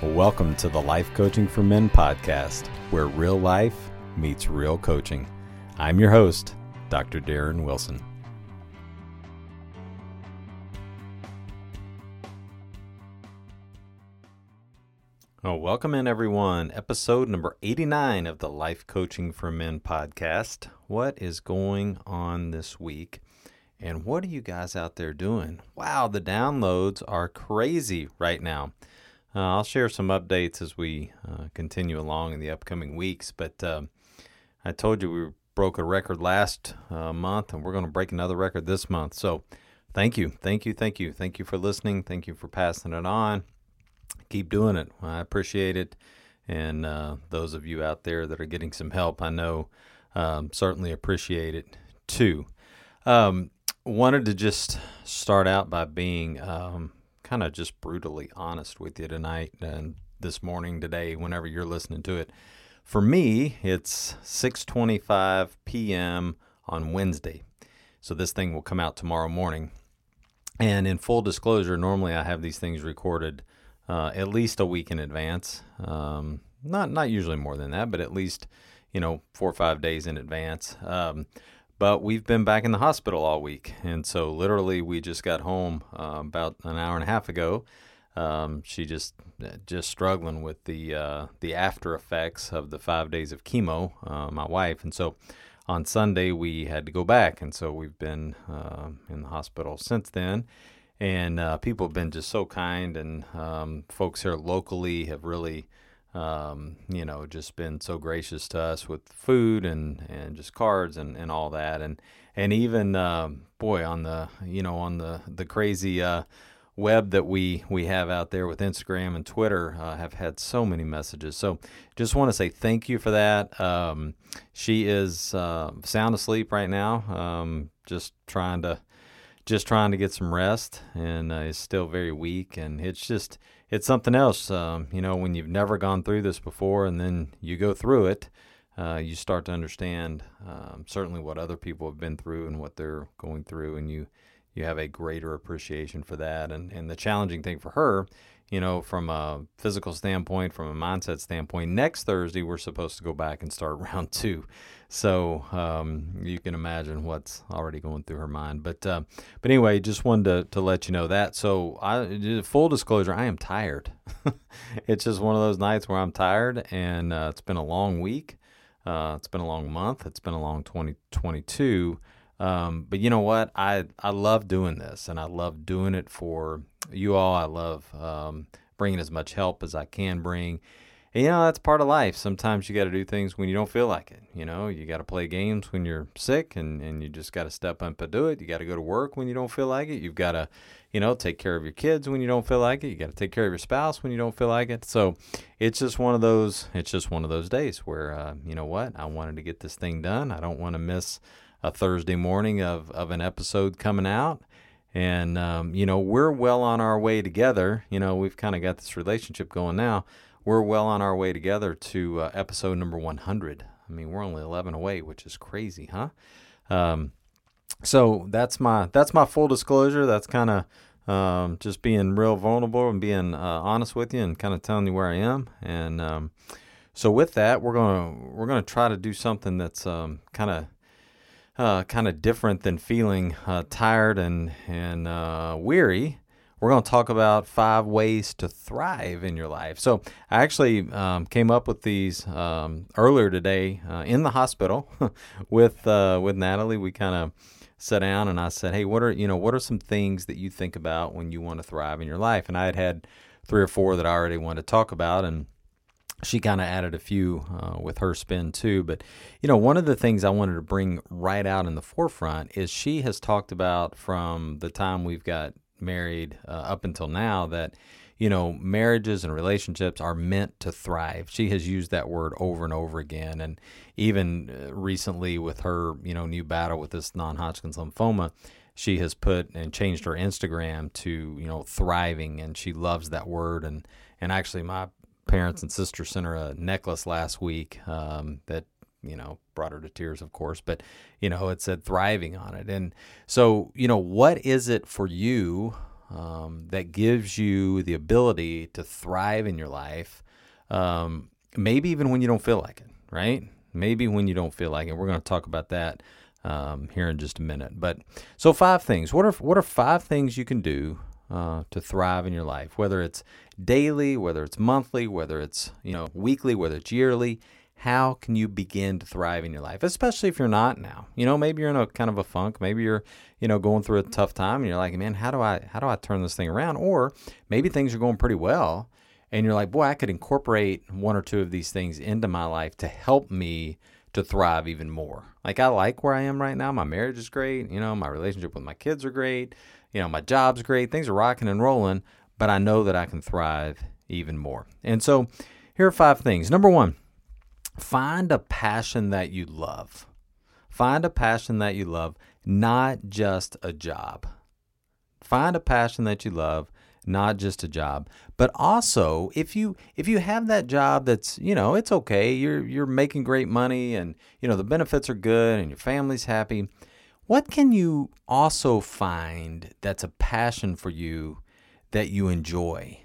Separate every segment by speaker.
Speaker 1: Welcome to the Life Coaching for Men podcast, where real life meets real coaching. I'm your host, Dr. Darren Wilson. Oh, welcome in, everyone. Episode number 89 of the Life Coaching for Men podcast. What is going on this week? And what are you guys out there doing? Wow, the downloads are crazy right now. Uh, I'll share some updates as we uh, continue along in the upcoming weeks. But uh, I told you we broke a record last uh, month, and we're going to break another record this month. So thank you, thank you, thank you, thank you for listening. Thank you for passing it on. Keep doing it. I appreciate it. And uh, those of you out there that are getting some help, I know um, certainly appreciate it too. Um, wanted to just start out by being um, kind of just brutally honest with you tonight and this morning, today, whenever you're listening to it. For me, it's 6:25 p.m. on Wednesday. So this thing will come out tomorrow morning. And in full disclosure, normally I have these things recorded uh, at least a week in advance. Um, not not usually more than that, but at least you know four or five days in advance. Um, but we've been back in the hospital all week, and so literally we just got home uh, about an hour and a half ago. Um, she just just struggling with the uh, the after effects of the five days of chemo, uh, my wife, and so on Sunday we had to go back, and so we've been uh, in the hospital since then. And uh, people have been just so kind, and um, folks here locally have really um, you know, just been so gracious to us with food and, and just cards and, and all that. And, and even, uh, boy, on the, you know, on the, the crazy, uh, web that we, we have out there with Instagram and Twitter, uh, have had so many messages. So just want to say thank you for that. Um, she is, uh, sound asleep right now. Um, just trying to, just trying to get some rest and uh, is still very weak. And it's just, it's something else. Um, you know, when you've never gone through this before and then you go through it, uh, you start to understand um, certainly what other people have been through and what they're going through, and you you have a greater appreciation for that. And and the challenging thing for her, you know, from a physical standpoint, from a mindset standpoint, next Thursday we're supposed to go back and start round two. So um, you can imagine what's already going through her mind. But uh, but anyway, just wanted to, to let you know that. So I full disclosure, I am tired. it's just one of those nights where I'm tired, and uh, it's been a long week. Uh, it's been a long month. It's been a long 2022. Um, but you know what? I I love doing this, and I love doing it for you all. I love um, bringing as much help as I can bring and, you know, that's part of life. Sometimes you got to do things when you don't feel like it. You know, you got to play games when you're sick and, and you just got to step up and do it. You got to go to work when you don't feel like it. You've got to, you know, take care of your kids when you don't feel like it. You got to take care of your spouse when you don't feel like it. So it's just one of those, it's just one of those days where, uh, you know what, I wanted to get this thing done. I don't want to miss a Thursday morning of, of an episode coming out. And, um, you know, we're well on our way together. You know, we've kind of got this relationship going now we're well on our way together to uh, episode number 100. I mean, we're only 11 away, which is crazy, huh? Um, so that's my that's my full disclosure. That's kind of um, just being real vulnerable and being uh, honest with you and kind of telling you where I am. And um, so with that, we're gonna we're gonna try to do something that's um, kind of uh, kind of different than feeling uh, tired and and uh, weary, we're going to talk about five ways to thrive in your life. So I actually um, came up with these um, earlier today uh, in the hospital with uh, with Natalie. We kind of sat down and I said, "Hey, what are you know what are some things that you think about when you want to thrive in your life?" And I had had three or four that I already wanted to talk about, and she kind of added a few uh, with her spin too. But you know, one of the things I wanted to bring right out in the forefront is she has talked about from the time we've got married uh, up until now that you know marriages and relationships are meant to thrive she has used that word over and over again and even uh, recently with her you know new battle with this non-hodgkin's lymphoma she has put and changed her instagram to you know thriving and she loves that word and and actually my parents and sister sent her a necklace last week um, that you know brought her to tears of course but you know it said thriving on it. And so you know what is it for you um, that gives you the ability to thrive in your life um, maybe even when you don't feel like it right? Maybe when you don't feel like it. We're going to talk about that um, here in just a minute. But so five things. What are what are five things you can do uh, to thrive in your life whether it's daily whether it's monthly whether it's you know weekly whether it's yearly how can you begin to thrive in your life especially if you're not now? You know maybe you're in a kind of a funk maybe you're you know going through a tough time and you're like man how do i how do i turn this thing around? Or maybe things are going pretty well and you're like boy i could incorporate one or two of these things into my life to help me to thrive even more. Like i like where i am right now. My marriage is great. You know my relationship with my kids are great you know my job's great things are rocking and rolling but i know that i can thrive even more and so here are five things number one Find a passion that you love. Find a passion that you love, not just a job. Find a passion that you love, not just a job. But also, if you if you have that job that's, you know, it's okay, you're you're making great money and, you know, the benefits are good and your family's happy, what can you also find that's a passion for you that you enjoy?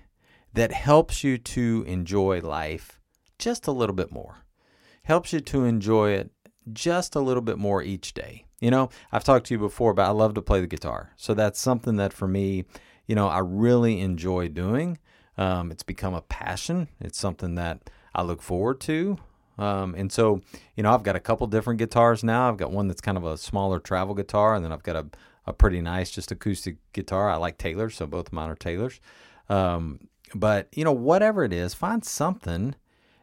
Speaker 1: That helps you to enjoy life just a little bit more helps you to enjoy it just a little bit more each day. You know, I've talked to you before about I love to play the guitar. So that's something that for me, you know, I really enjoy doing. Um, it's become a passion. It's something that I look forward to. Um, and so, you know, I've got a couple different guitars now. I've got one that's kind of a smaller travel guitar, and then I've got a, a pretty nice just acoustic guitar. I like Taylors, so both of mine are Taylors. Um, but, you know, whatever it is, find something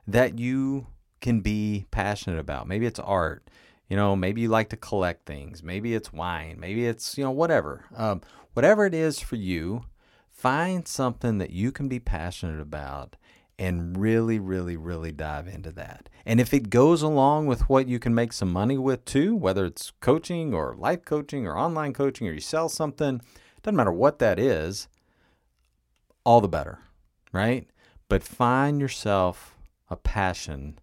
Speaker 1: that you can be passionate about. Maybe it's art. You know, maybe you like to collect things. Maybe it's wine. Maybe it's, you know, whatever. Um, whatever it is for you, find something that you can be passionate about and really, really, really dive into that. And if it goes along with what you can make some money with too, whether it's coaching or life coaching or online coaching or you sell something, doesn't matter what that is, all the better, right? But find yourself a passion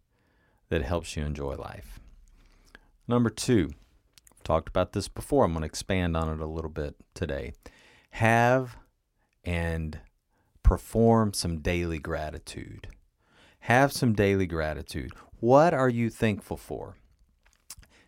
Speaker 1: that helps you enjoy life. Number two, talked about this before. I'm going to expand on it a little bit today. Have and perform some daily gratitude. Have some daily gratitude. What are you thankful for?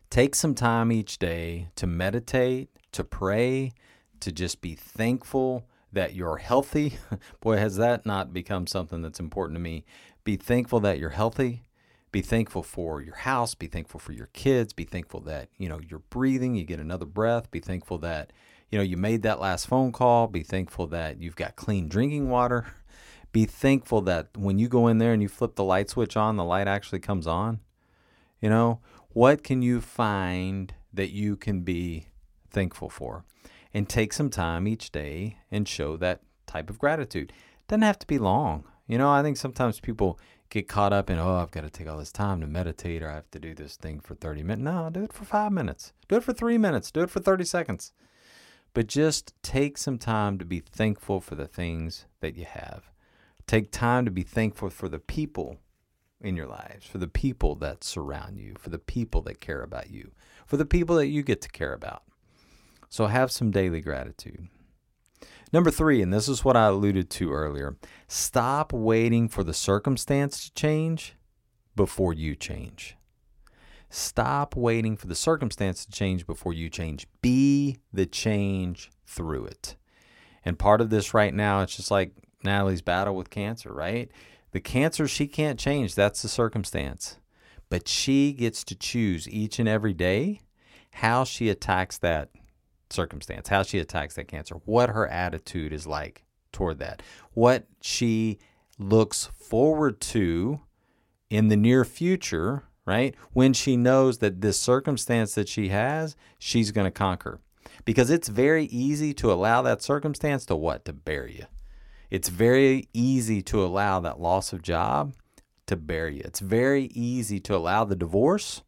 Speaker 1: Take some time each day to meditate, to pray, to just be thankful that you're healthy. Boy, has that not become something that's important to me. Be thankful that you're healthy. Be thankful for your house. Be thankful for your kids. Be thankful that, you know, you're breathing, you get another breath. Be thankful that, you know, you made that last phone call. Be thankful that you've got clean drinking water. Be thankful that when you go in there and you flip the light switch on, the light actually comes on. You know, what can you find that you can be thankful for? And take some time each day and show that type of gratitude. Doesn't have to be long. You know, I think sometimes people get caught up in, oh, I've got to take all this time to meditate or I have to do this thing for 30 minutes. No, do it for five minutes. Do it for three minutes. Do it for 30 seconds. But just take some time to be thankful for the things that you have. Take time to be thankful for the people in your lives, for the people that surround you, for the people that care about you, for the people that you get to care about. So have some daily gratitude. Number three, and this is what I alluded to earlier stop waiting for the circumstance to change before you change. Stop waiting for the circumstance to change before you change. Be the change through it. And part of this right now, it's just like Natalie's battle with cancer, right? The cancer she can't change. That's the circumstance. But she gets to choose each and every day how she attacks that circumstance, how she attacks that cancer, what her attitude is like toward that, what she looks forward to in the near future, right? When she knows that this circumstance that she has, she's going to conquer. Because it's very easy to allow that circumstance to what? To bury you. It's very easy to allow that loss of job to bury you. It's very easy to allow the divorce,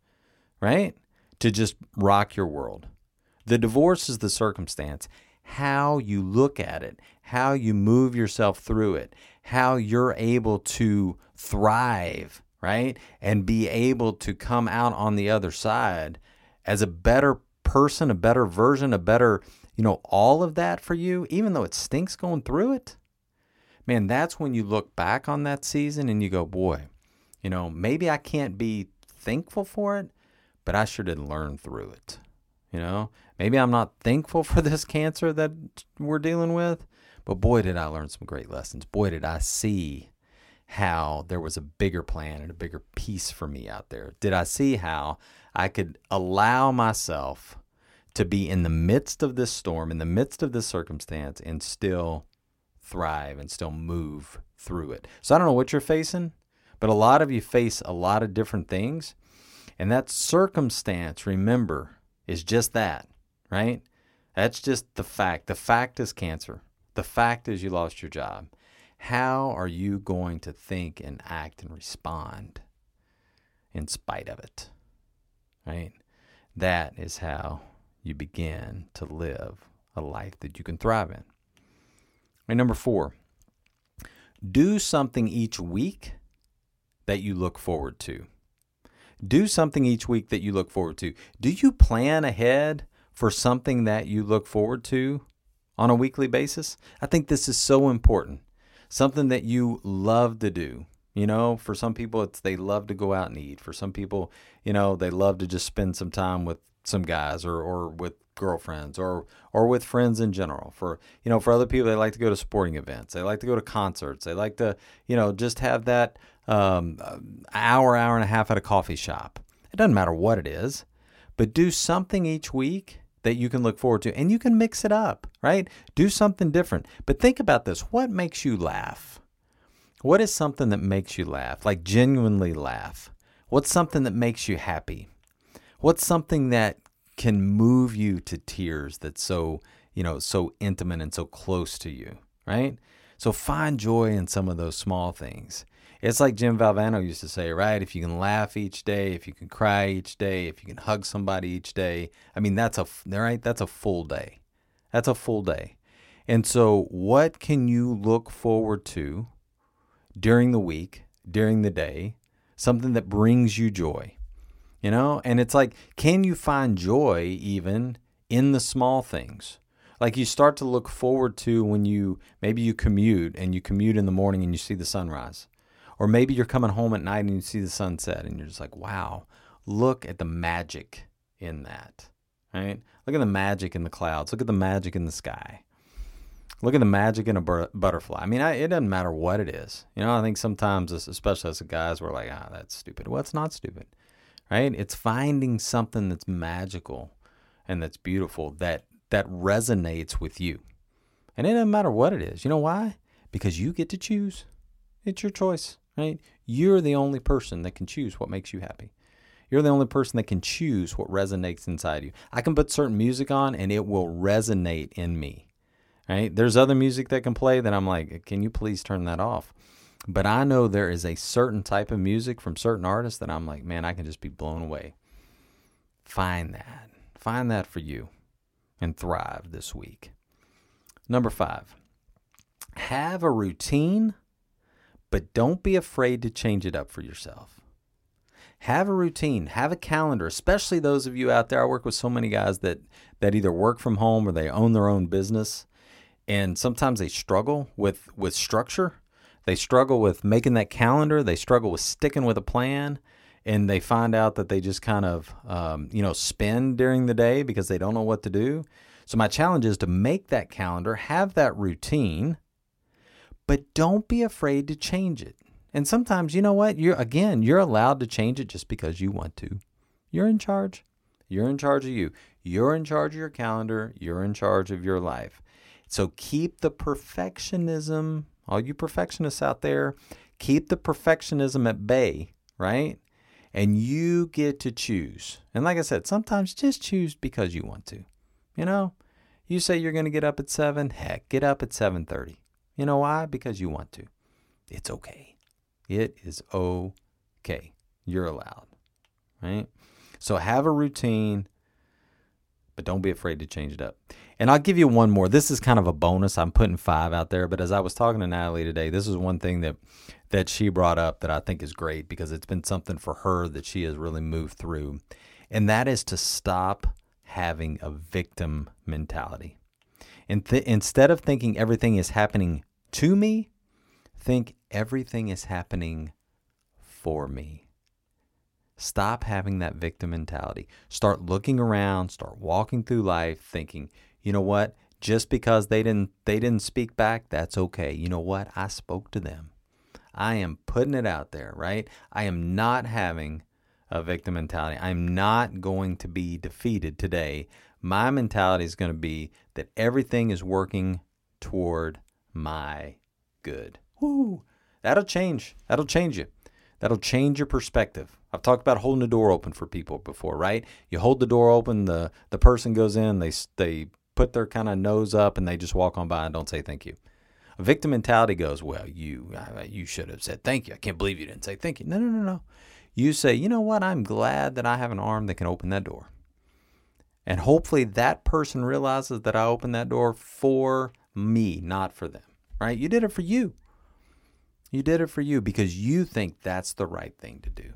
Speaker 1: right? To just rock your world. The divorce is the circumstance. How you look at it, how you move yourself through it, how you're able to thrive, right? And be able to come out on the other side as a better person, a better version, a better, you know, all of that for you, even though it stinks going through it. Man, that's when you look back on that season and you go, boy, you know, maybe I can't be thankful for it, but I sure did learn through it. You know, maybe I'm not thankful for this cancer that we're dealing with, but boy, did I learn some great lessons. Boy, did I see how there was a bigger plan and a bigger piece for me out there. Did I see how I could allow myself to be in the midst of this storm, in the midst of this circumstance, and still thrive and still move through it? So I don't know what you're facing, but a lot of you face a lot of different things. And that circumstance, remember, is just that, right? That's just the fact. The fact is cancer. The fact is you lost your job. How are you going to think and act and respond in spite of it? Right? That is how you begin to live a life that you can thrive in. And number four, do something each week that you look forward to. Do something each week that you look forward to. Do you plan ahead for something that you look forward to on a weekly basis? I think this is so important. Something that you love to do. You know, for some people, it's they love to go out and eat. For some people, you know, they love to just spend some time with some guys or, or with girlfriends or or with friends in general. For you know, for other people, they like to go to sporting events. They like to go to concerts. They like to you know just have that um, hour, hour and a half at a coffee shop. It doesn't matter what it is, but do something each week that you can look forward to, and you can mix it up, right? Do something different. But think about this: what makes you laugh? What is something that makes you laugh, like genuinely laugh? What's something that makes you happy? What's something that can move you to tears that's so, you know, so intimate and so close to you, right? So find joy in some of those small things. It's like Jim Valvano used to say, right? If you can laugh each day, if you can cry each day, if you can hug somebody each day, I mean, that's a right. That's a full day. That's a full day. And so, what can you look forward to during the week, during the day, something that brings you joy? You know, and it's like, can you find joy even in the small things? Like you start to look forward to when you maybe you commute and you commute in the morning and you see the sunrise. Or maybe you're coming home at night and you see the sunset and you're just like, wow, look at the magic in that. Right? Look at the magic in the clouds. Look at the magic in the sky. Look at the magic in a butterfly. I mean, I, it doesn't matter what it is. You know, I think sometimes, especially as guys, we're like, ah, that's stupid. Well, it's not stupid right? It's finding something that's magical and that's beautiful that that resonates with you. And it doesn't matter what it is. You know why? Because you get to choose. It's your choice, right? You're the only person that can choose what makes you happy. You're the only person that can choose what resonates inside you. I can put certain music on and it will resonate in me. Right? There's other music that can play that I'm like, can you please turn that off? But I know there is a certain type of music from certain artists that I'm like, man, I can just be blown away. Find that. Find that for you and thrive this week. Number five, have a routine, but don't be afraid to change it up for yourself. Have a routine, have a calendar, especially those of you out there. I work with so many guys that, that either work from home or they own their own business. And sometimes they struggle with, with structure they struggle with making that calendar. They struggle with sticking with a plan. and they find out that they just kind of, um, you know, spend during the day because they don't know what to do. So my challenge is to make that calendar, have that routine, but don't be afraid to change it. And sometimes, you know what? You're again, you're allowed to change it just because you want to. You're in charge. You're in charge of you. You're in charge of your calendar. You're in charge of your life. So keep the perfectionism, all you perfectionists out there, keep the perfectionism at bay, right? And you get to choose. And like I said, sometimes just choose because you want to. You know, you say you're going to get up at 7, heck, get up at 7:30. You know why? Because you want to. It's okay. It is okay. You're allowed. Right? So have a routine, but don't be afraid to change it up. And I'll give you one more. This is kind of a bonus. I'm putting five out there, but as I was talking to Natalie today, this is one thing that that she brought up that I think is great because it's been something for her that she has really moved through. And that is to stop having a victim mentality. And th- instead of thinking everything is happening to me, think everything is happening for me. Stop having that victim mentality. Start looking around, start walking through life thinking, you know what? Just because they didn't they didn't speak back, that's okay. You know what? I spoke to them. I am putting it out there, right? I am not having a victim mentality. I'm not going to be defeated today. My mentality is going to be that everything is working toward my good. Woo! That'll change. That'll change you. That'll change your perspective. I've talked about holding the door open for people before, right? You hold the door open, the the person goes in, they they put their kind of nose up, and they just walk on by and don't say thank you. A victim mentality goes, well, you you should have said thank you. I can't believe you didn't say thank you. No, no, no, no. You say, you know what? I'm glad that I have an arm that can open that door. And hopefully that person realizes that I opened that door for me, not for them. Right? You did it for you. You did it for you because you think that's the right thing to do.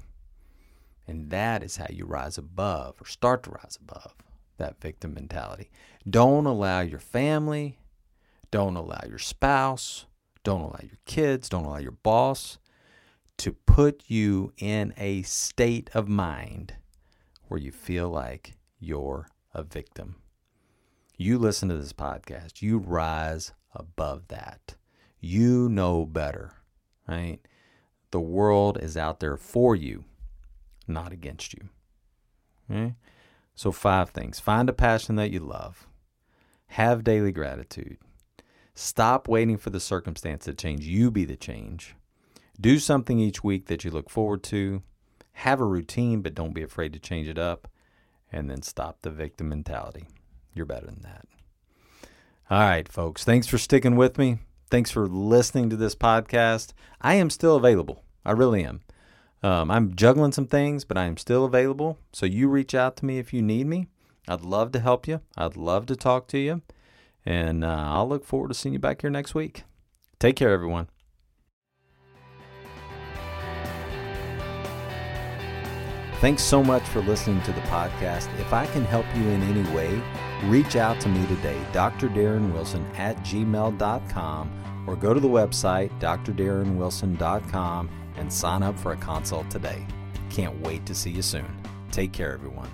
Speaker 1: And that is how you rise above or start to rise above that victim mentality. Don't allow your family, don't allow your spouse, don't allow your kids, don't allow your boss to put you in a state of mind where you feel like you're a victim. You listen to this podcast, you rise above that. You know better right? The world is out there for you, not against you. Okay? So, five things find a passion that you love, have daily gratitude, stop waiting for the circumstance to change. You be the change. Do something each week that you look forward to. Have a routine, but don't be afraid to change it up. And then stop the victim mentality. You're better than that. All right, folks. Thanks for sticking with me. Thanks for listening to this podcast. I am still available. I really am. Um, I'm juggling some things, but I am still available. So you reach out to me if you need me. I'd love to help you. I'd love to talk to you. And uh, I'll look forward to seeing you back here next week. Take care, everyone. Thanks so much for listening to the podcast. If I can help you in any way, reach out to me today, Dr. Darren Wilson at gmail.com or go to the website, drdarrenwilson.com, and sign up for a consult today. Can't wait to see you soon. Take care, everyone.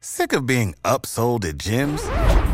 Speaker 2: Sick of being upsold at gyms?